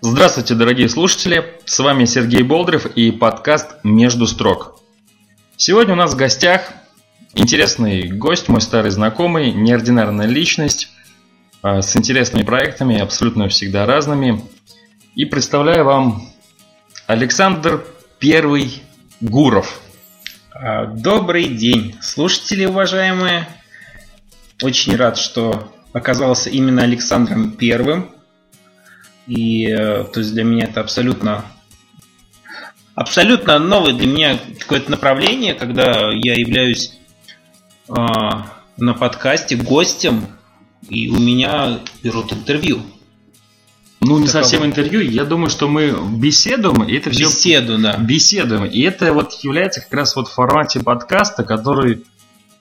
Здравствуйте, дорогие слушатели! С вами Сергей Болдырев и подкаст «Между строк». Сегодня у нас в гостях интересный гость, мой старый знакомый, неординарная личность, а, с интересными проектами, абсолютно всегда разными. И представляю вам Александр Первый Гуров. А, добрый день, слушатели уважаемые. Очень рад, что оказался именно Александром Первым. И э, то есть для меня это абсолютно абсолютно новое для меня какое-то направление, когда я являюсь э, на подкасте гостем, и у меня берут интервью. Ну, не Таково. совсем интервью. Я думаю, что мы беседуем, и это все... Беседу, да. Беседуем. И это вот является как раз вот в формате подкаста, который,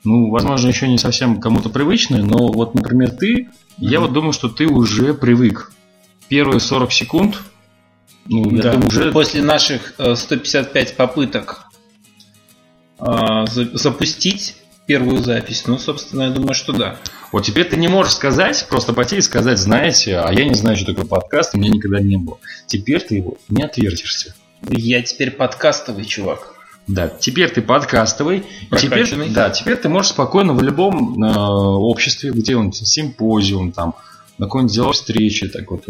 ну, возможно, еще не совсем кому-то привычный, но вот, например, ты, mm-hmm. я вот думаю, что ты уже привык. Первые 40 секунд, ну, да. я думаю, уже... После наших 155 э, попыток э, запустить первую запись, ну, собственно, я думаю, что да. Вот теперь ты не можешь сказать, просто пойти и сказать, знаете, а я не знаю, что такое подкаст, у меня никогда не было. Теперь ты его не отвертишься. Я теперь подкастовый чувак. Да, теперь ты подкастовый. Теперь, да, теперь ты можешь спокойно в любом э, обществе, где-нибудь симпозиум, там, на какой-нибудь деловой встрече. Так вот.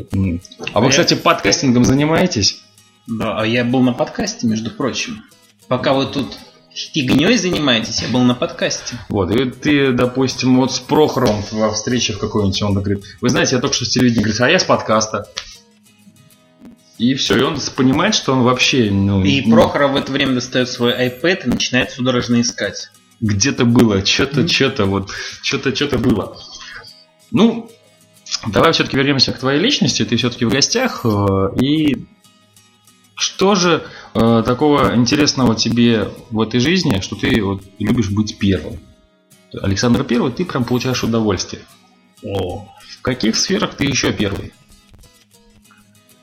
А вы, кстати, подкастингом занимаетесь? Да, а я был на подкасте, между прочим. Пока вы тут фигней занимаетесь, я был на подкасте. Вот, и ты, допустим, вот с Прохором во встрече в какой-нибудь, он говорит, вы знаете, я только что с телевидения, говорит, а я с подкаста. И все, и он понимает, что он вообще... Ну, и ну, Прохоров в это время достает свой iPad и начинает судорожно искать. Где-то было, что-то, mm-hmm. что-то, вот, что-то, что-то было. Ну, давай все-таки вернемся к твоей личности. Ты все-таки в гостях. Э, и что же э, такого интересного тебе в этой жизни, что ты вот любишь быть первым? Александр Первый, ты прям получаешь удовольствие. О, в каких сферах ты еще первый?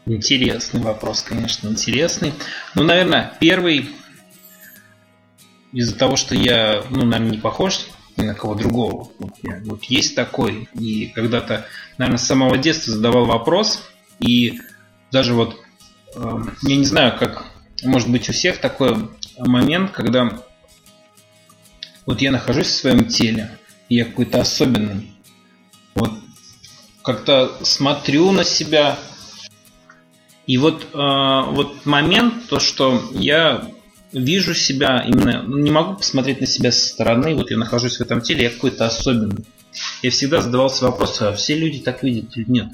Интересный вопрос, конечно, интересный. Ну, наверное, первый из-за того, что я, ну, наверное, не похож на кого другого. Вот, я, вот есть такой. И когда-то, наверное, с самого детства задавал вопрос. И даже вот Эм, я не знаю, как может быть у всех такой момент, когда вот я нахожусь в своем теле, и я какой-то особенный. Вот как-то смотрю на себя, и вот, э, вот момент, то, что я вижу себя именно, ну, не могу посмотреть на себя со стороны, вот я нахожусь в этом теле, я какой-то особенный. Я всегда задавался вопросом, а все люди так видят или нет?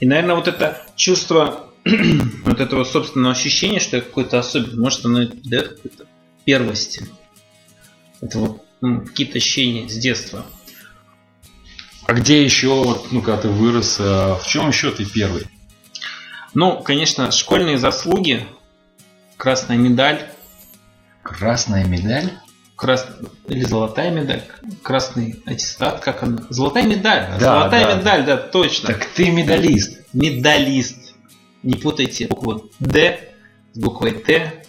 И, наверное, вот это чувство вот этого собственного ощущения, что я какой-то особенный, может, оно дает какой-то первости. Это вот ну, какие-то ощущения с детства. А где еще, ну, когда ты вырос, а в чем еще ты первый? Ну, конечно, школьные заслуги, красная медаль. Красная медаль? Крас... Или золотая медаль, красный аттестат, как она? Золотая медаль, да, золотая да. медаль, да, точно. Так ты медалист. Медалист. Не путайте букву Д с буквой Т.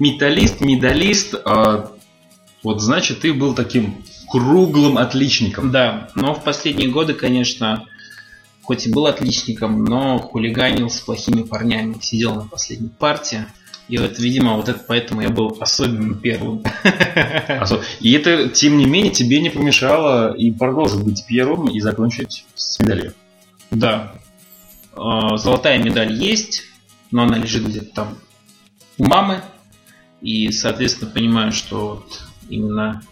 Металлист, медалист. А, вот значит, ты был таким круглым отличником. Да, но в последние годы, конечно, хоть и был отличником, но хулиганил с плохими парнями. Сидел на последней партии. И вот, видимо, вот это поэтому я был особенно первым. И это, тем не менее, тебе не помешало и продолжить быть первым и закончить с медалью. Да, Э, золотая медаль есть, но она лежит где-то там у мамы. И, соответственно, понимаю, что вот именно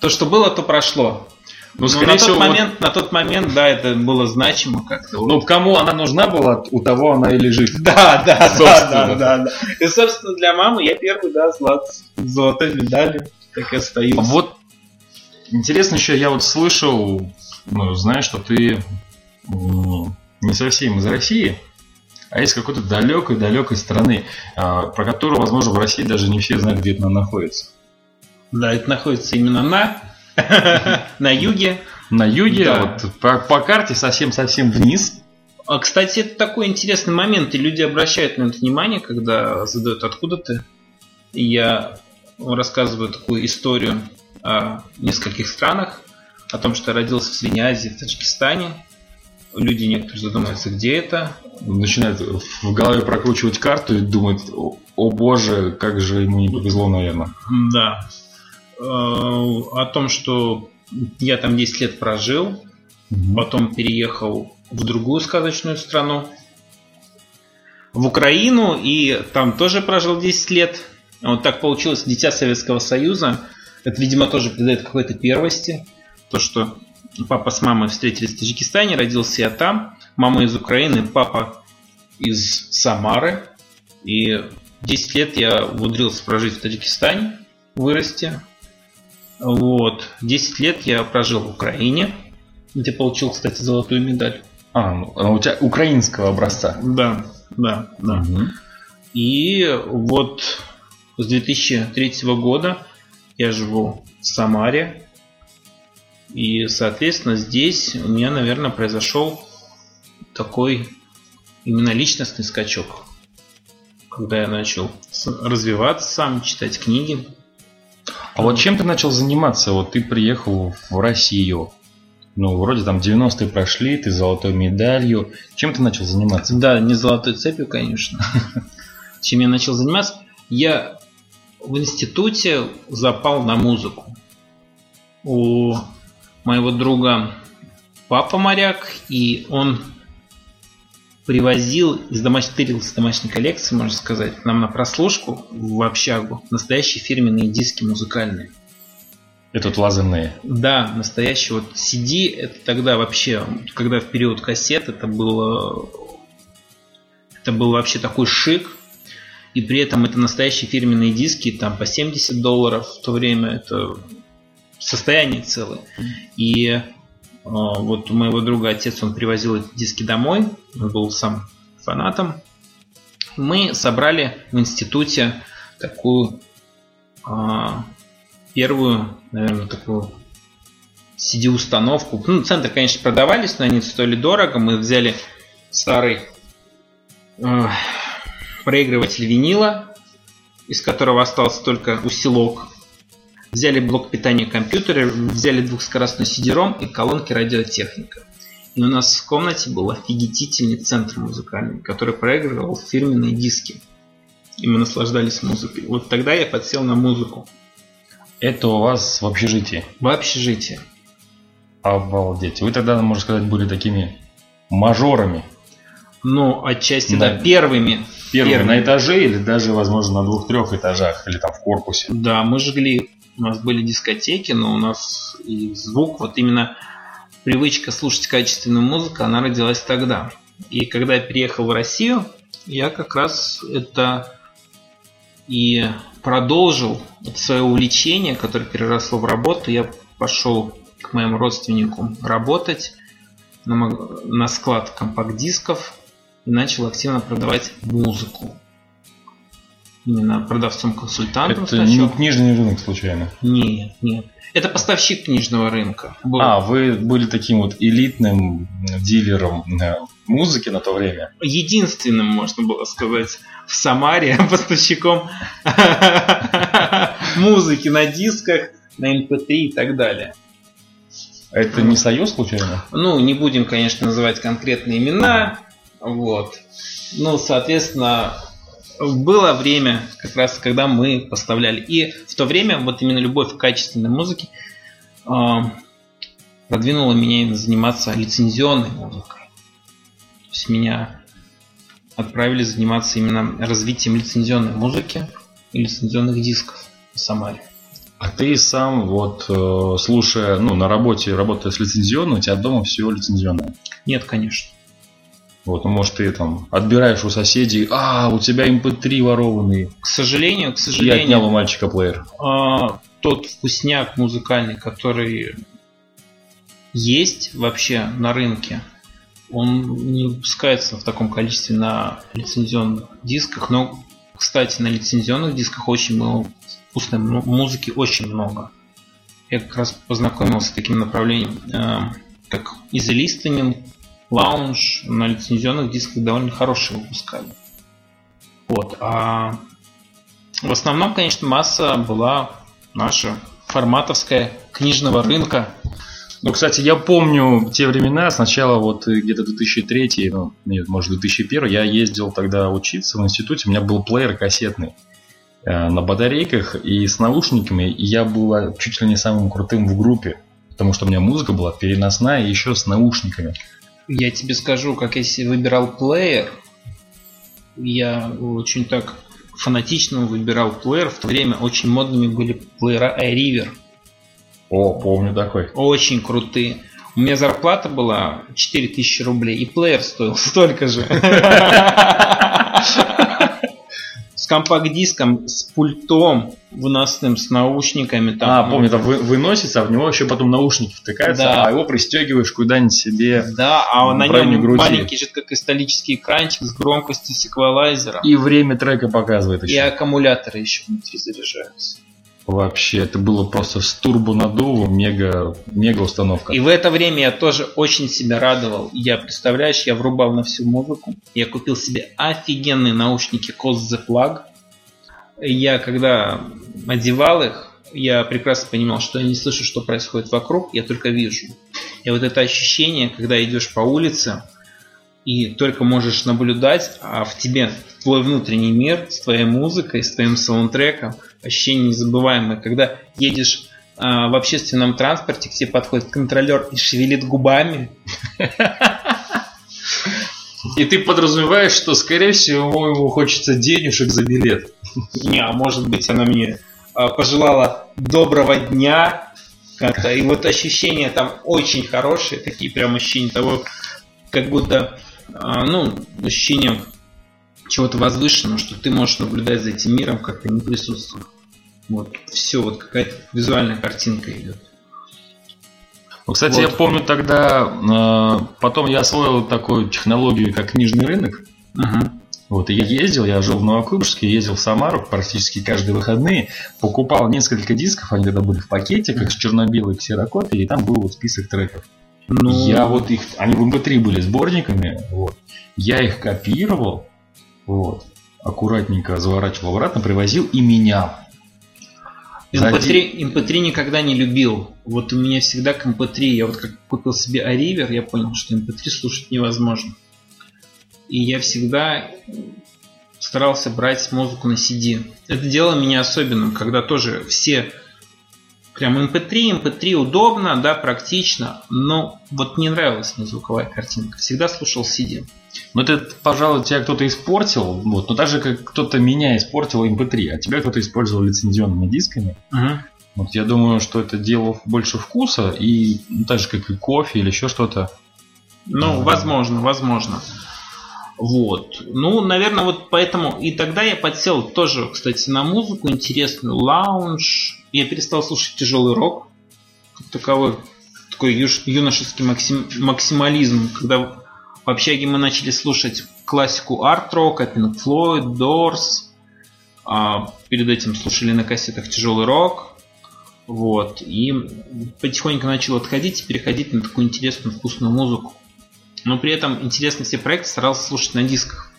то, что было, то прошло. Ну, скорее на всего, тот момент, вот... на тот момент, да, это было значимо как-то. Ну, кому она нужна была, у того она и лежит. Да, да, да, да, да, да. И, собственно, для мамы я первый, да, золот, золотой медалью так и остаюсь. Вот интересно еще, я вот слышал, ну, знаешь, что ты не совсем из России, а из какой-то далекой-далекой страны, а, про которую, возможно, в России даже не все знают, где это находится. Да, это находится именно на, на юге. На юге, да. вот по, по карте совсем-совсем вниз. А, кстати, это такой интересный момент, и люди обращают на это внимание, когда задают откуда ты. И я рассказываю такую историю о нескольких странах, о том, что я родился в Средней Азии, в Таджикистане, люди некоторые задумаются, где это. Начинают в голове прокручивать карту и думают, о боже, как же ему не повезло, наверное. Да. Э, о том, что я там 10 лет прожил, угу. потом переехал в другую сказочную страну, в Украину, и там тоже прожил 10 лет. Вот так получилось, дитя Советского Союза. Это, видимо, тоже придает какой-то первости. То, что папа с мамой встретились в Таджикистане, родился я там. Мама из Украины, папа из Самары. И 10 лет я умудрился прожить в Таджикистане, вырасти. Вот. 10 лет я прожил в Украине, где получил, кстати, золотую медаль. А, ну, а у тебя украинского образца. Да, да, да. Угу. И вот с 2003 года я живу в Самаре. И, соответственно, здесь у меня, наверное, произошел такой именно личностный скачок. Когда я начал развиваться сам, читать книги. А вот чем ты начал заниматься? Вот ты приехал в Россию. Ну, вроде там 90-е прошли, ты золотой медалью. Чем ты начал заниматься? Да, не золотой цепью, конечно. Чем я начал заниматься? Я в институте запал на музыку. У моего друга папа моряк, и он привозил из домашней, тырил с домашней коллекции, можно сказать, нам на прослушку в общагу настоящие фирменные диски музыкальные. Это вот лазерные? Да, настоящие. Вот CD, это тогда вообще, когда в период кассет, это было, это был вообще такой шик, и при этом это настоящие фирменные диски, там по 70 долларов в то время, это состояние целое. И вот у моего друга отец, он привозил эти диски домой, он был сам фанатом. Мы собрали в институте такую э, первую, наверное, такую CD-установку. Ну, центр, конечно, продавались, но они стоили дорого. Мы взяли старый э, проигрыватель винила, из которого остался только усилок. Взяли блок питания компьютера, взяли двухскоростной CD-ROM и колонки радиотехника. И у нас в комнате был офигительный центр музыкальный, который проигрывал фирменные диски. И мы наслаждались музыкой. Вот тогда я подсел на музыку. Это у вас в общежитии? В общежитии. Обалдеть. Вы тогда, можно сказать, были такими мажорами. Ну, отчасти, на... да, первыми. Первыми, первыми на этаже или даже, возможно, на двух-трех этажах или там в корпусе. Да, мы жгли. У нас были дискотеки, но у нас и звук, вот именно привычка слушать качественную музыку, она родилась тогда. И когда я переехал в Россию, я как раз это и продолжил свое увлечение, которое переросло в работу. Я пошел к моему родственнику работать на, на склад компакт-дисков и начал активно продавать музыку. Именно продавцом-консультантом. Это сначала. не книжный рынок случайно? Нет, нет. Это поставщик книжного рынка. Был. А, вы были таким вот элитным дилером э, музыки на то время? Единственным, можно было сказать, в Самаре поставщиком музыки на дисках, на MP3 и так далее. Это не Союз случайно? Ну, не будем, конечно, называть конкретные имена. Вот. Ну, соответственно, было время, как раз, когда мы поставляли. И в то время вот именно любовь к качественной музыке э, продвинула меня заниматься лицензионной музыкой. То есть меня отправили заниматься именно развитием лицензионной музыки и лицензионных дисков в Самаре. А ты сам, вот э, слушая, ну, на работе, работая с лицензионной, у тебя дома все лицензионное? Нет, конечно. Вот, ну, может, ты там отбираешь у соседей, а, у тебя MP3 эм ворованный. К сожалению, к сожалению. Я отнял у мальчика плеер. А, тот вкусняк музыкальный, который есть вообще на рынке, он не выпускается в таком количестве на лицензионных дисках, но, кстати, на лицензионных дисках очень много вкусной музыки, очень много. Я как раз познакомился с таким направлением, э, как easy лаунж на лицензионных дисках довольно хорошие выпускали. Вот. А в основном, конечно, масса была наша форматовская книжного рынка. Ну, кстати, я помню те времена, сначала вот где-то 2003, ну, нет, может, 2001, я ездил тогда учиться в институте, у меня был плеер кассетный э, на батарейках и с наушниками, и я был чуть ли не самым крутым в группе, потому что у меня музыка была переносная и еще с наушниками. Я тебе скажу, как я выбирал плеер, я очень так фанатично выбирал плеер. В то время очень модными были плеера iRiver. О, помню такой. Очень крутые. У меня зарплата была 4000 рублей, и плеер стоил столько же. С компакт-диском, с пультом выносным, с наушниками. Там, а, помню, там вы, выносится, а в него еще потом наушники втыкаются, да. а его пристегиваешь куда-нибудь себе. Да, а на нем груди. маленький же как кристаллический экранчик с громкостью с эквалайзером. И время трека показывает еще. И аккумуляторы еще внутри заряжаются. Вообще, это было просто с турбонаддувом, мега, мега установка. И в это время я тоже очень себя радовал. Я, представляешь, я врубал на всю музыку. Я купил себе офигенные наушники Cost the Plug. Я, когда одевал их, я прекрасно понимал, что я не слышу, что происходит вокруг, я только вижу. И вот это ощущение, когда идешь по улице, и только можешь наблюдать, а в тебе твой внутренний мир с твоей музыкой, с твоим саундтреком, ощущение незабываемое, когда едешь а, в общественном транспорте, к тебе подходит контролер и шевелит губами. И ты подразумеваешь, что, скорее всего, ему хочется денежек за билет. Не, а может быть, она мне а, пожелала доброго дня как-то. И вот ощущения там очень хорошие, такие прям ощущения того, как будто ну, ощущение чего-то возвышенного, что ты можешь наблюдать за этим миром, как то не присутствует. Вот, все, вот какая-то визуальная картинка идет. Ну, кстати, вот. я помню тогда, э, потом я освоил такую технологию, как книжный рынок. Угу. Вот, я ездил, я жил в Новокуйбышевске, ездил в Самару практически каждые выходные, покупал несколько дисков, они тогда были в пакете, как с черно-белой ксерокопией, и там был вот список треков. Ну... Я вот их, они в MP3 были сборниками, вот. Я их копировал, вот, аккуратненько заворачивал обратно, привозил и менял. MP3, MP3 никогда не любил. Вот у меня всегда к MP3, я вот как купил себе Arriver, я понял, что MP3 слушать невозможно. И я всегда старался брать музыку на CD. Это делало меня особенным, когда тоже все Прям MP3, MP3 удобно, да, практично, но вот не нравилась мне звуковая картинка. Всегда слушал CD. Ну, это, пожалуй, тебя кто-то испортил, вот, но так же, как кто-то меня испортил MP3, а тебя кто-то использовал лицензионными дисками. Угу. Вот я думаю, что это дело больше вкуса, и ну, так же, как и кофе или еще что-то. Ну, возможно, возможно. Вот. Ну, наверное, вот поэтому и тогда я подсел тоже, кстати, на музыку интересную, лаунж. Я перестал слушать тяжелый рок, как таковой, такой юношеский максим, максимализм, когда в общаге мы начали слушать классику арт-рока, Pink Floyd, Doors, а перед этим слушали на кассетах тяжелый рок, вот, и потихоньку начал отходить и переходить на такую интересную, вкусную музыку. Но при этом интересные все проекты старался слушать на дисках.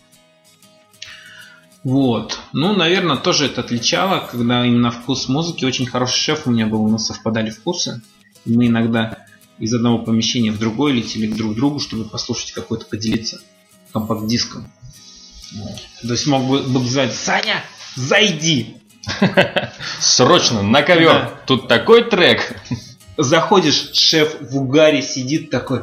Вот. Ну, наверное, тоже это отличало, когда именно вкус музыки. Очень хороший шеф у меня был, у нас совпадали вкусы. И мы иногда из одного помещения в другое летели друг к другу, чтобы послушать какой-то, поделиться компакт-диском. Вот. То есть мог бы, бы сказать, Саня, зайди! Срочно, на ковер! Да. Тут такой трек! Заходишь, шеф в угаре сидит такой,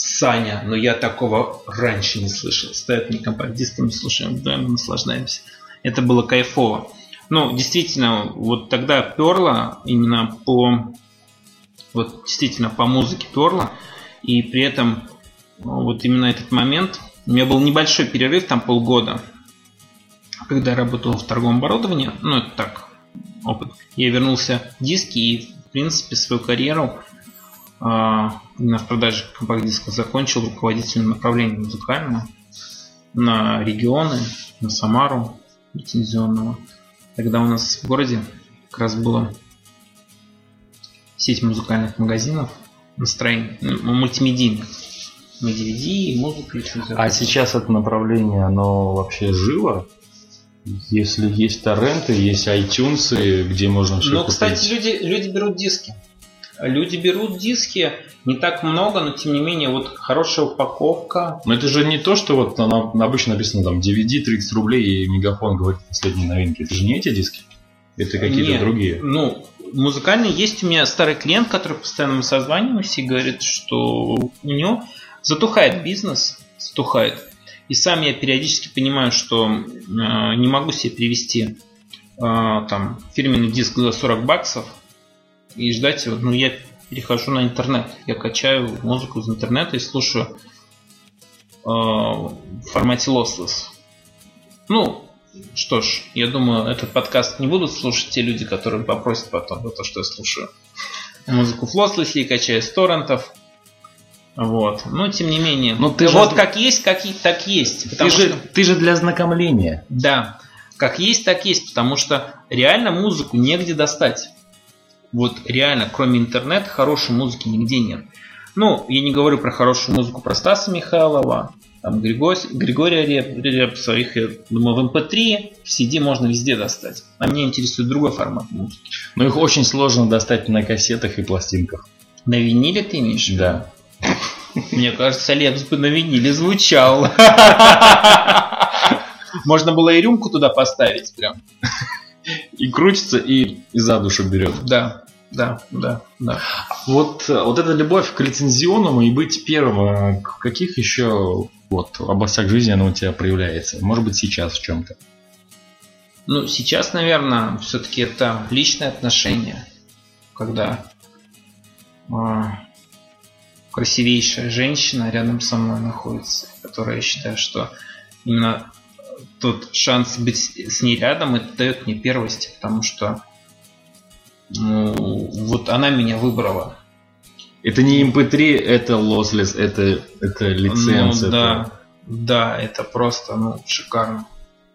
Саня, но я такого раньше не слышал. Ставят мне компакт-диск, мы слушаем, мы наслаждаемся. Это было кайфово. Ну, действительно, вот тогда перло именно по вот действительно по музыке перло. И при этом ну, вот именно этот момент, у меня был небольшой перерыв, там полгода, когда я работал в торговом оборудовании, ну это так, опыт. Я вернулся в диски и, в принципе, свою карьеру именно а, в продаже компакт-дисков закончил руководителем направления музыкального на регионы, на Самару лицензионного. Тогда у нас в городе как раз была сеть музыкальных магазинов настроение, ну, мультимедийных. На DVD, музыка, А сейчас это направление, оно вообще живо? Если есть торренты, есть iTunes, где можно все Ну, кстати, люди, люди берут диски. Люди берут диски, не так много, но тем не менее, вот хорошая упаковка. Но это же не то, что вот на, обычно написано там DVD 30 рублей и Мегафон говорит последние новинки. Это же не эти диски? Это какие-то другие? Ну, музыкальный есть у меня старый клиент, который постоянно мы созваниваемся и говорит, что у него затухает бизнес, затухает. И сам я периодически понимаю, что э, не могу себе привести э, там фирменный диск за 40 баксов и ждать его. Ну, я перехожу на интернет. Я качаю музыку из интернета и слушаю э, в формате lossless. Ну, что ж, я думаю, этот подкаст не будут слушать те люди, которые попросят потом за то, что я слушаю музыку в lossless и качаю с торрентов. Вот. Но тем не менее. Но ты вот же... как есть, как и так есть. Ты же, что... ты же для ознакомления. Да. Как есть, так есть. Потому что реально музыку негде достать. Вот реально, кроме интернета, хорошей музыки нигде нет. Ну, я не говорю про хорошую музыку про Стаса Михайлова, там Григорий, Григория Реп, Репса, их, я думаю, в MP3, эм в CD можно везде достать. А меня интересует другой формат музыки. Но их очень сложно достать на кассетах и пластинках. На виниле ты имеешь? Да. Мне кажется, Лепс бы на виниле звучал. Можно было и рюмку туда поставить прям. И крутится, и, и за душу берет. Да, да, да, да. Вот, вот эта любовь к лицензионному и быть первым, э, в каких еще вот, областях жизни она у тебя проявляется? Может быть, сейчас в чем-то? Ну, сейчас, наверное, все-таки это личные отношения, когда а, красивейшая женщина рядом со мной находится, которая я считаю, что именно тот шанс быть с ней рядом, это дает мне первость, потому что ну, вот она меня выбрала. Это не MP3, эм это lossless, это, это лицензия. Ну, да, это... да, это просто ну, шикарно.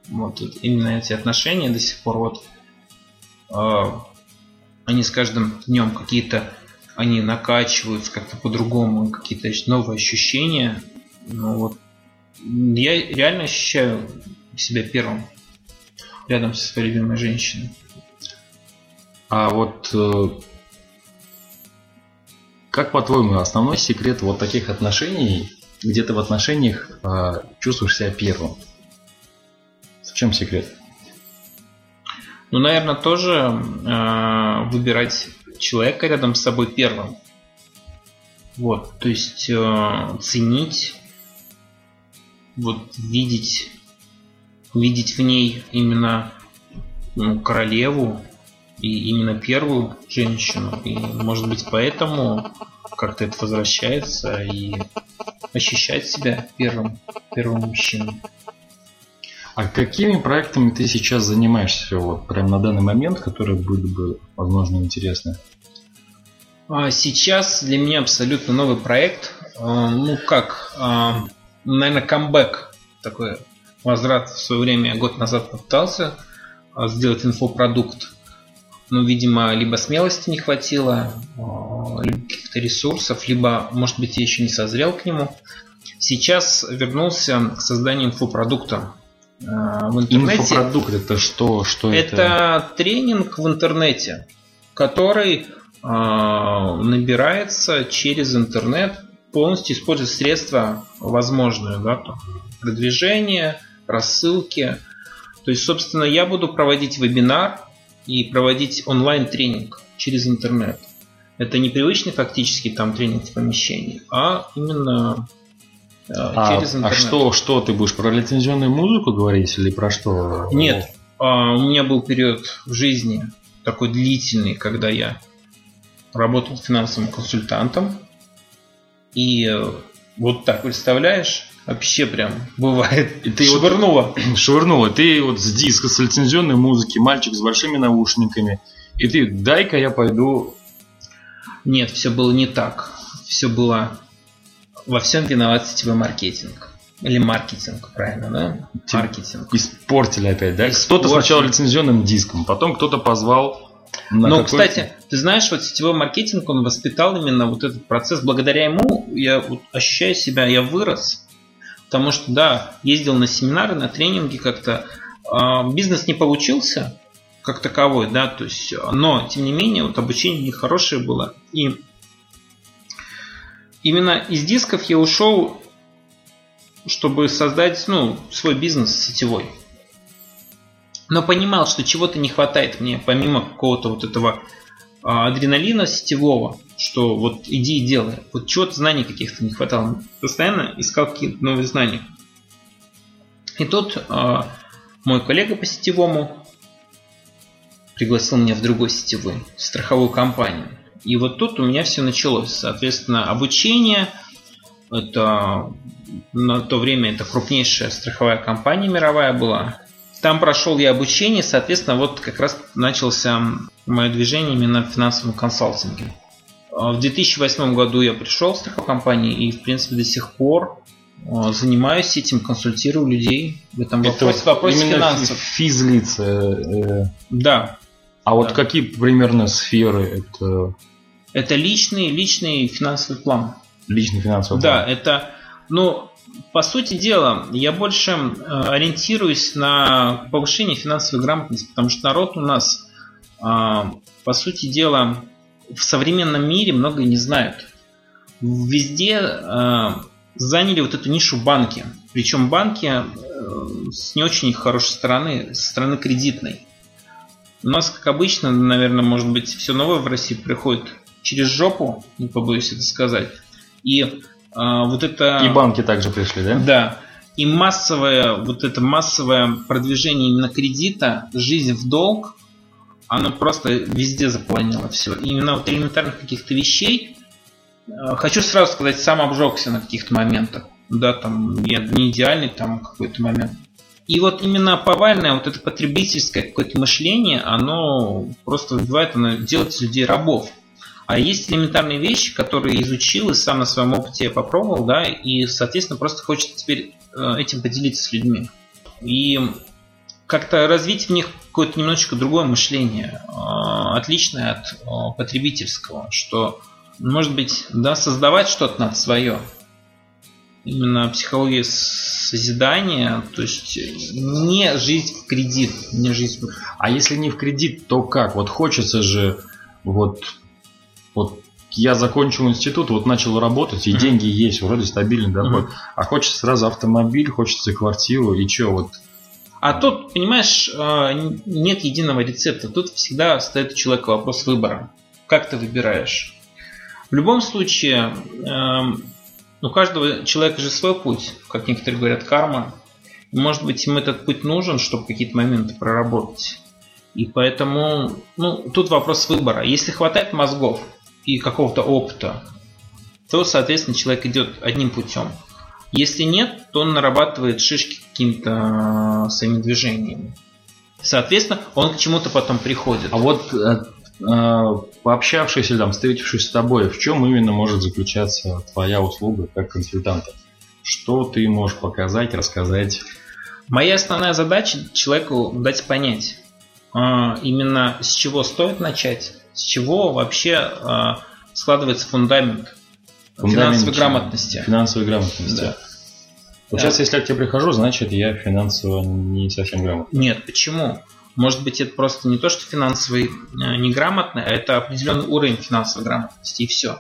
Вот именно эти отношения до сих пор вот э, они с каждым днем какие-то они накачиваются как-то по-другому, какие-то новые ощущения. Ну, вот, я реально ощущаю себя первым рядом со своей любимой женщиной. А вот э, как по-твоему основной секрет вот таких отношений, где ты в отношениях э, чувствуешь себя первым? В чем секрет? Ну, наверное, тоже э, выбирать человека рядом с собой первым. Вот, то есть э, ценить, вот видеть, видеть в ней именно ну, королеву и именно первую женщину. И может быть поэтому как-то это возвращается и ощущать себя первым, первым мужчиной. А какими проектами ты сейчас занимаешься вот прямо на данный момент, которые были бы, возможно, интересны? А, сейчас для меня абсолютно новый проект. А, ну как, а, наверное, камбэк такой возврат в свое время год назад попытался сделать инфопродукт. Но, видимо, либо смелости не хватило, либо каких-то ресурсов, либо, может быть, я еще не созрел к нему. Сейчас вернулся к созданию инфопродукта в интернете. Инфопродукт это что? что это? Это тренинг в интернете, который а, набирается через интернет, полностью используя средства возможные, да, продвижение, рассылки. То есть, собственно, я буду проводить вебинар и проводить онлайн-тренинг через интернет. Это не привычный фактически там тренинг в помещении, а именно э, а, через а интернет. А что, что ты будешь про лицензионную музыку говорить или про что? Нет, а, у меня был период в жизни такой длительный, когда я работал финансовым консультантом. И э, вот так, представляешь, вообще прям бывает. И ты швырнула. Вот, швырнула. Ты вот с диска, с лицензионной музыки, мальчик с большими наушниками. И ты, дай-ка я пойду. Нет, все было не так. Все было... Во всем виноват сетевой маркетинг. Или маркетинг, правильно, да? Маркетинг. Испортили опять, да? Кто-то сначала лицензионным диском, потом кто-то позвал на Но, кстати, ты знаешь, вот сетевой маркетинг, он воспитал именно вот этот процесс. Благодаря ему я вот ощущаю себя, я вырос. Потому что, да, ездил на семинары, на тренинги как-то. А, бизнес не получился, как таковой, да, то есть, но, тем не менее, вот обучение у них хорошее было. И именно из дисков я ушел, чтобы создать, ну, свой бизнес сетевой. Но понимал, что чего-то не хватает мне, помимо какого-то вот этого адреналина сетевого, что вот иди и делай. Вот чего-то знаний каких-то не хватало. Постоянно искал какие-то новые знания. И тут э, мой коллега по сетевому пригласил меня в другой сетевой, страховую компанию. И вот тут у меня все началось. Соответственно, обучение. Это на то время это крупнейшая страховая компания мировая была. Там прошел я обучение, соответственно, вот как раз начался мое движение именно в финансовом консалтинге. В 2008 году я пришел в страховую компанию и, в принципе, до сих пор э, занимаюсь этим, консультирую людей в этом вопросе, это вопросе именно финансов. Физлица. Э, да. А вот да. какие примерно сферы это? Это личный, личный финансовый план. Личный финансовый план. Да, это, ну, по сути дела, я больше ориентируюсь на повышение финансовой грамотности, потому что народ у нас, а, по сути дела, в современном мире многое не знают. Везде а, заняли вот эту нишу банки. Причем банки э, с не очень хорошей стороны, со стороны кредитной. У нас, как обычно, наверное, может быть, все новое в России приходит через жопу, не побоюсь это сказать. И вот это... И банки также пришли, да? Да. И массовое, вот это массовое продвижение именно кредита, жизнь в долг, оно просто везде заполонило все. И именно вот элементарных каких-то вещей, а, хочу сразу сказать, сам обжегся на каких-то моментах. Да, там я не идеальный там какой-то момент. И вот именно повальное вот это потребительское какое-то мышление, оно просто вызывает, оно делает людей рабов. А есть элементарные вещи, которые изучил и сам на своем опыте попробовал, да, и, соответственно, просто хочется теперь э, этим поделиться с людьми. И как-то развить в них какое-то немножечко другое мышление, э, отличное от э, потребительского, что, может быть, да, создавать что-то надо свое. Именно психология созидания, то есть не жизнь в кредит, не жизнь. А если не в кредит, то как? Вот хочется же вот вот я закончил институт, вот начал работать, и mm-hmm. деньги есть, вроде стабильный доход. Mm-hmm. А хочется сразу автомобиль, хочется квартиру, и что вот. А тут, понимаешь, э, нет единого рецепта. Тут всегда стоит у человека вопрос выбора. Как ты выбираешь? В любом случае, эм, у каждого человека же свой путь, как некоторые говорят, карма. Может быть, им этот путь нужен, чтобы какие-то моменты проработать. И поэтому, ну, тут вопрос выбора. Если хватает мозгов, и какого-то опыта, то, соответственно, человек идет одним путем. Если нет, то он нарабатывает шишки какими-то своими движениями. Соответственно, он к чему-то потом приходит. А вот э, э, пообщавшись или там, встретившись с тобой, в чем именно может заключаться твоя услуга как консультанта? Что ты можешь показать, рассказать? Моя основная задача человеку дать понять, э, именно с чего стоит начать, с чего вообще э, складывается фундамент, фундамент финансовой грамотности. Финансовой грамотности. Да. Вот да. сейчас, если я к тебе прихожу, значит я финансово не совсем грамотный. Нет, почему? Может быть, это просто не то, что финансовый э, неграмотный, а это определенный уровень финансовой грамотности, и все.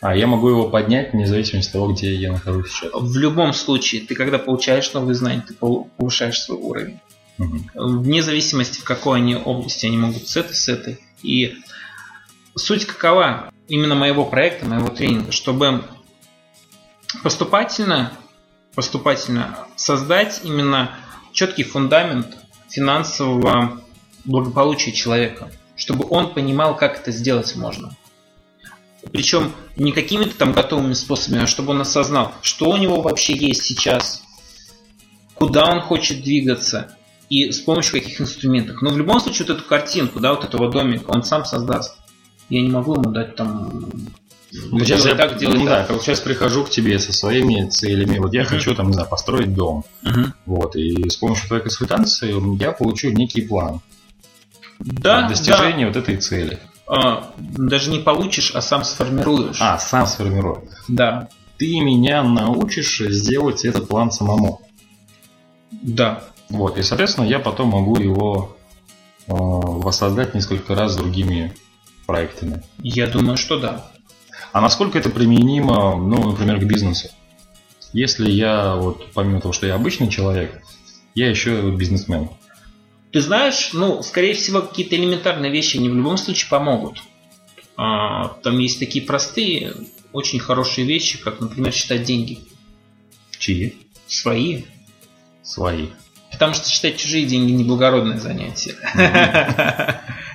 А я могу его поднять вне зависимости от того, где я нахожусь сейчас. В любом случае, ты когда получаешь новые знания, ты повышаешь свой уровень. Угу. Вне зависимости, в какой они области, они могут с этой, с этой. И суть какова именно моего проекта, моего тренинга, чтобы поступательно, поступательно создать именно четкий фундамент финансового благополучия человека, чтобы он понимал, как это сделать можно. Причем не какими-то там готовыми способами, а чтобы он осознал, что у него вообще есть сейчас, куда он хочет двигаться, и с помощью каких инструментов. Но в любом случае вот эту картинку, да, вот этого домика он сам создаст. Я не могу ему дать там ну, сейчас я так, делать ну. Да, сейчас прихожу к тебе со своими целями. Вот я uh-huh. хочу там, не знаю, построить дом. Uh-huh. Вот. И с помощью твоей консультации я получу некий план. Да, достижения да. вот этой цели. А, даже не получишь, а сам сформируешь. А, сам сформирую. Да. Ты меня научишь сделать этот план самому. Да. Вот, и, соответственно, я потом могу его воссоздать несколько раз другими проектами? Я думаю, что да. А насколько это применимо, ну, например, к бизнесу? Если я, вот, помимо того, что я обычный человек, я еще бизнесмен. Ты знаешь, ну, скорее всего, какие-то элементарные вещи не в любом случае помогут. А, там есть такие простые, очень хорошие вещи, как, например, считать деньги. Чьи? Свои. Свои. Потому что считать чужие деньги неблагородное занятие.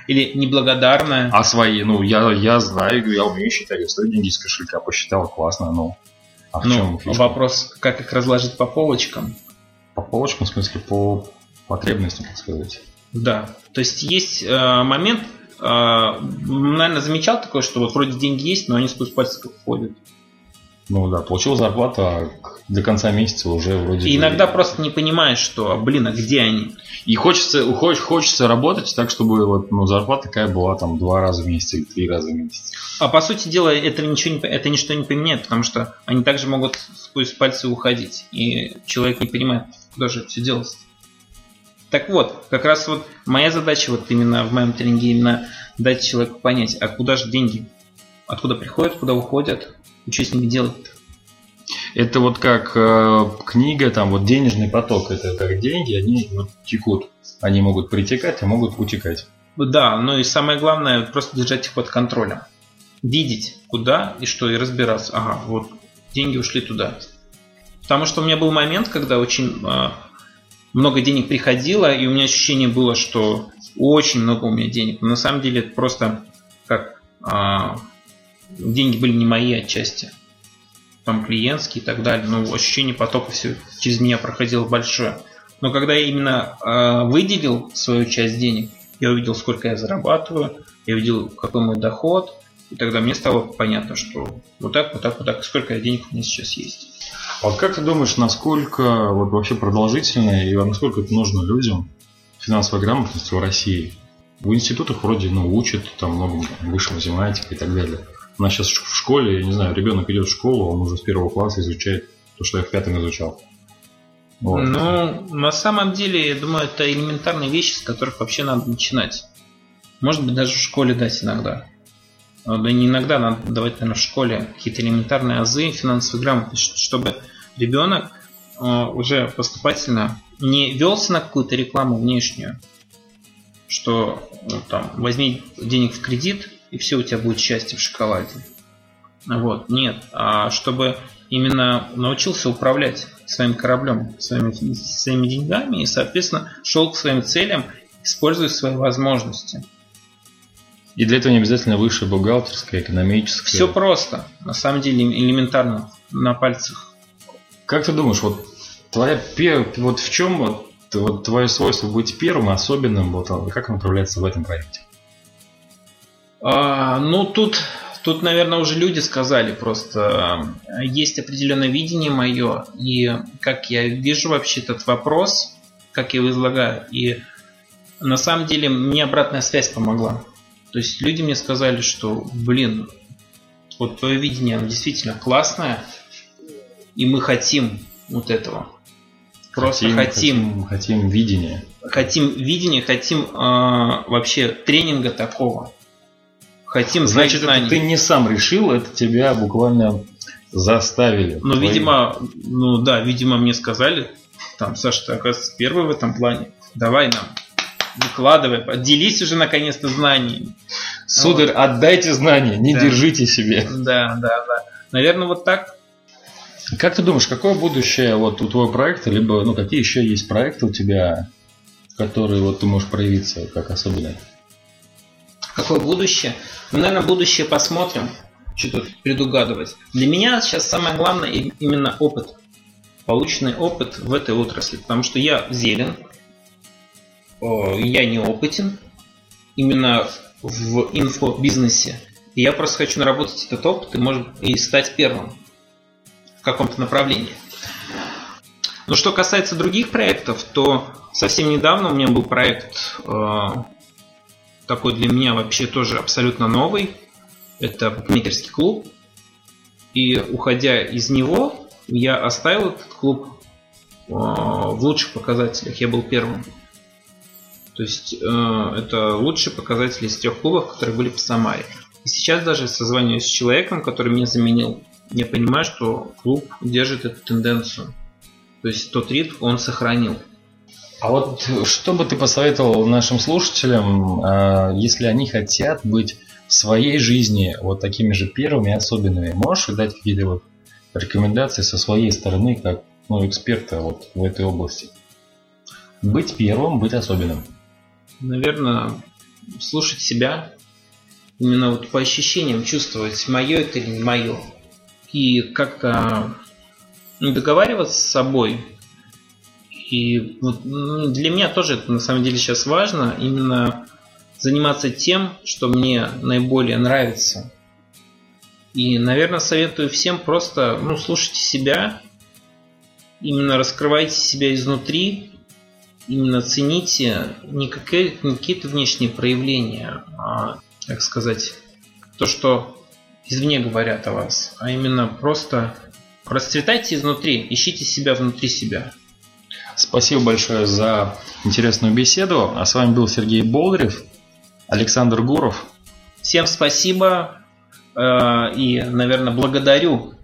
Или неблагодарное. А свои, ну, я, я знаю, я умею считать. Я свои деньги из кошелька посчитал, классно, ну. А в ну, чем? Вопрос, как их разложить по полочкам. По полочкам, в смысле, по потребностям, так сказать. Да. То есть есть э, момент, э, наверное, замечал такое, что вот вроде деньги есть, но они сквозь пальцы как входят. Ну да, получил зарплату, а до конца месяца уже вроде И бы... иногда просто не понимаешь, что, блин, а где они? И хочется, хочется, хочется работать так, чтобы вот, ну, зарплата такая была там два раза в месяц или три раза в месяц. А по сути дела, это ничего не, это ничто не поменяет, потому что они также могут сквозь пальцы уходить. И человек не понимает, куда же это все делать. Так вот, как раз вот моя задача вот именно в моем тренинге именно дать человеку понять, а куда же деньги, откуда приходят, куда уходят, и что с ними делать-то? Это вот как э, книга, там вот денежный поток, это как деньги, они вот текут. Они могут притекать, а могут утекать. Да, но и самое главное, просто держать их под контролем. Видеть, куда и что, и разбираться. Ага, вот деньги ушли туда. Потому что у меня был момент, когда очень э, много денег приходило, и у меня ощущение было, что очень много у меня денег. Но на самом деле это просто как э, деньги были не мои отчасти. Там клиентские и так далее. Но ощущение потока все через меня проходило большое. Но когда я именно э, выделил свою часть денег, я увидел, сколько я зарабатываю, я увидел, какой мой доход, и тогда мне стало понятно, что вот так, вот так, вот так, сколько денег у меня сейчас есть. А вот как ты думаешь, насколько вот вообще продолжительно и насколько это нужно людям финансовой грамотности в России? В институтах вроде ну, учат там много высшей математики и так далее. У нас сейчас в школе, я не знаю, ребенок идет в школу, он уже с первого класса изучает то, что я в пятом изучал. Вот. Ну, на самом деле, я думаю, это элементарные вещи, с которых вообще надо начинать. Может быть, даже в школе дать иногда. А, да не иногда, надо давать, наверное, в школе какие-то элементарные азы финансовой грамотности, чтобы ребенок а, уже поступательно не велся на какую-то рекламу внешнюю, что ну, там возьми денег в кредит, и все у тебя будет счастье в шоколаде. Вот, нет, а чтобы именно научился управлять своим кораблем, своими, своими деньгами и, соответственно, шел к своим целям, используя свои возможности. И для этого не обязательно высшее бухгалтерское, экономическое. Все просто. На самом деле элементарно. На пальцах. Как ты думаешь, вот твоя вот в чем вот, вот твое свойство быть первым, особенным, вот а как оно проявляется в этом проекте? А, ну тут, тут, наверное, уже люди сказали просто. Есть определенное видение мое, и как я вижу вообще этот вопрос, как я его излагаю. И на самом деле мне обратная связь помогла. То есть люди мне сказали, что, блин, вот твое видение действительно классное, и мы хотим вот этого. Просто хотим. Хотим, хотим видения. Хотим видения, хотим э, вообще тренинга такого. Хотим Значит, знаний. ты не сам решил, это тебя буквально заставили. Ну, твои... видимо, ну да, видимо, мне сказали, там, Саша, ты, оказывается, первый в этом плане. Давай нам Выкладывай, делись уже наконец-то знаниями. Сударь, вот. отдайте знания, не да. держите себе. Да, да, да. Наверное, вот так. Как ты думаешь, какое будущее вот у твоего проекта, либо ну какие еще есть проекты у тебя, которые вот ты можешь проявиться как особенные? Какое будущее? Ну, наверное, будущее посмотрим. Что тут предугадывать. Для меня сейчас самое главное именно опыт. Полученный опыт в этой отрасли. Потому что я зелен, я не опытен именно в инфобизнесе. И я просто хочу наработать этот опыт и, может, и стать первым в каком-то направлении. Но что касается других проектов, то совсем недавно у меня был проект э, такой для меня вообще тоже абсолютно новый. Это букмекерский клуб. И уходя из него, я оставил этот клуб э, в лучших показателях. Я был первым. То есть э, это лучший показатель из тех клубов, которые были в Самаре. И сейчас даже созваниваюсь с человеком, который меня заменил. Я понимаю, что клуб держит эту тенденцию. То есть тот ритм он сохранил. А вот что бы ты посоветовал нашим слушателям, э, если они хотят быть в своей жизни вот такими же первыми особенными? Можешь дать какие-то вот рекомендации со своей стороны, как ну, эксперта вот в этой области? Быть первым, быть особенным наверное, слушать себя, именно вот по ощущениям чувствовать, мое это или не мое. И как-то ну, договариваться с собой. И вот, ну, для меня тоже это на самом деле сейчас важно, именно заниматься тем, что мне наиболее нравится. И, наверное, советую всем просто ну, слушайте себя, именно раскрывайте себя изнутри, именно цените не, какие, не какие-то внешние проявления, а, как сказать, то, что извне говорят о вас, а именно просто расцветайте изнутри, ищите себя внутри себя. Спасибо большое за интересную беседу. А с вами был Сергей Болдырев, Александр Гуров. Всем спасибо э, и, наверное, благодарю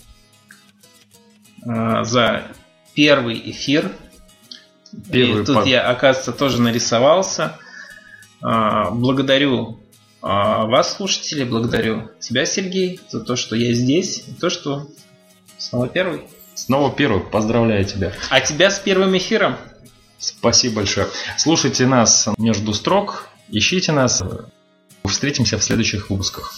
э, за первый эфир. Первый и тут пар... я, оказывается, тоже нарисовался. А, благодарю вас, слушатели, благодарю тебя, Сергей, за то, что я здесь, и то, что снова первый. Снова первый, поздравляю тебя. А тебя с первым эфиром. Спасибо большое. Слушайте нас между строк, ищите нас. Встретимся в следующих выпусках.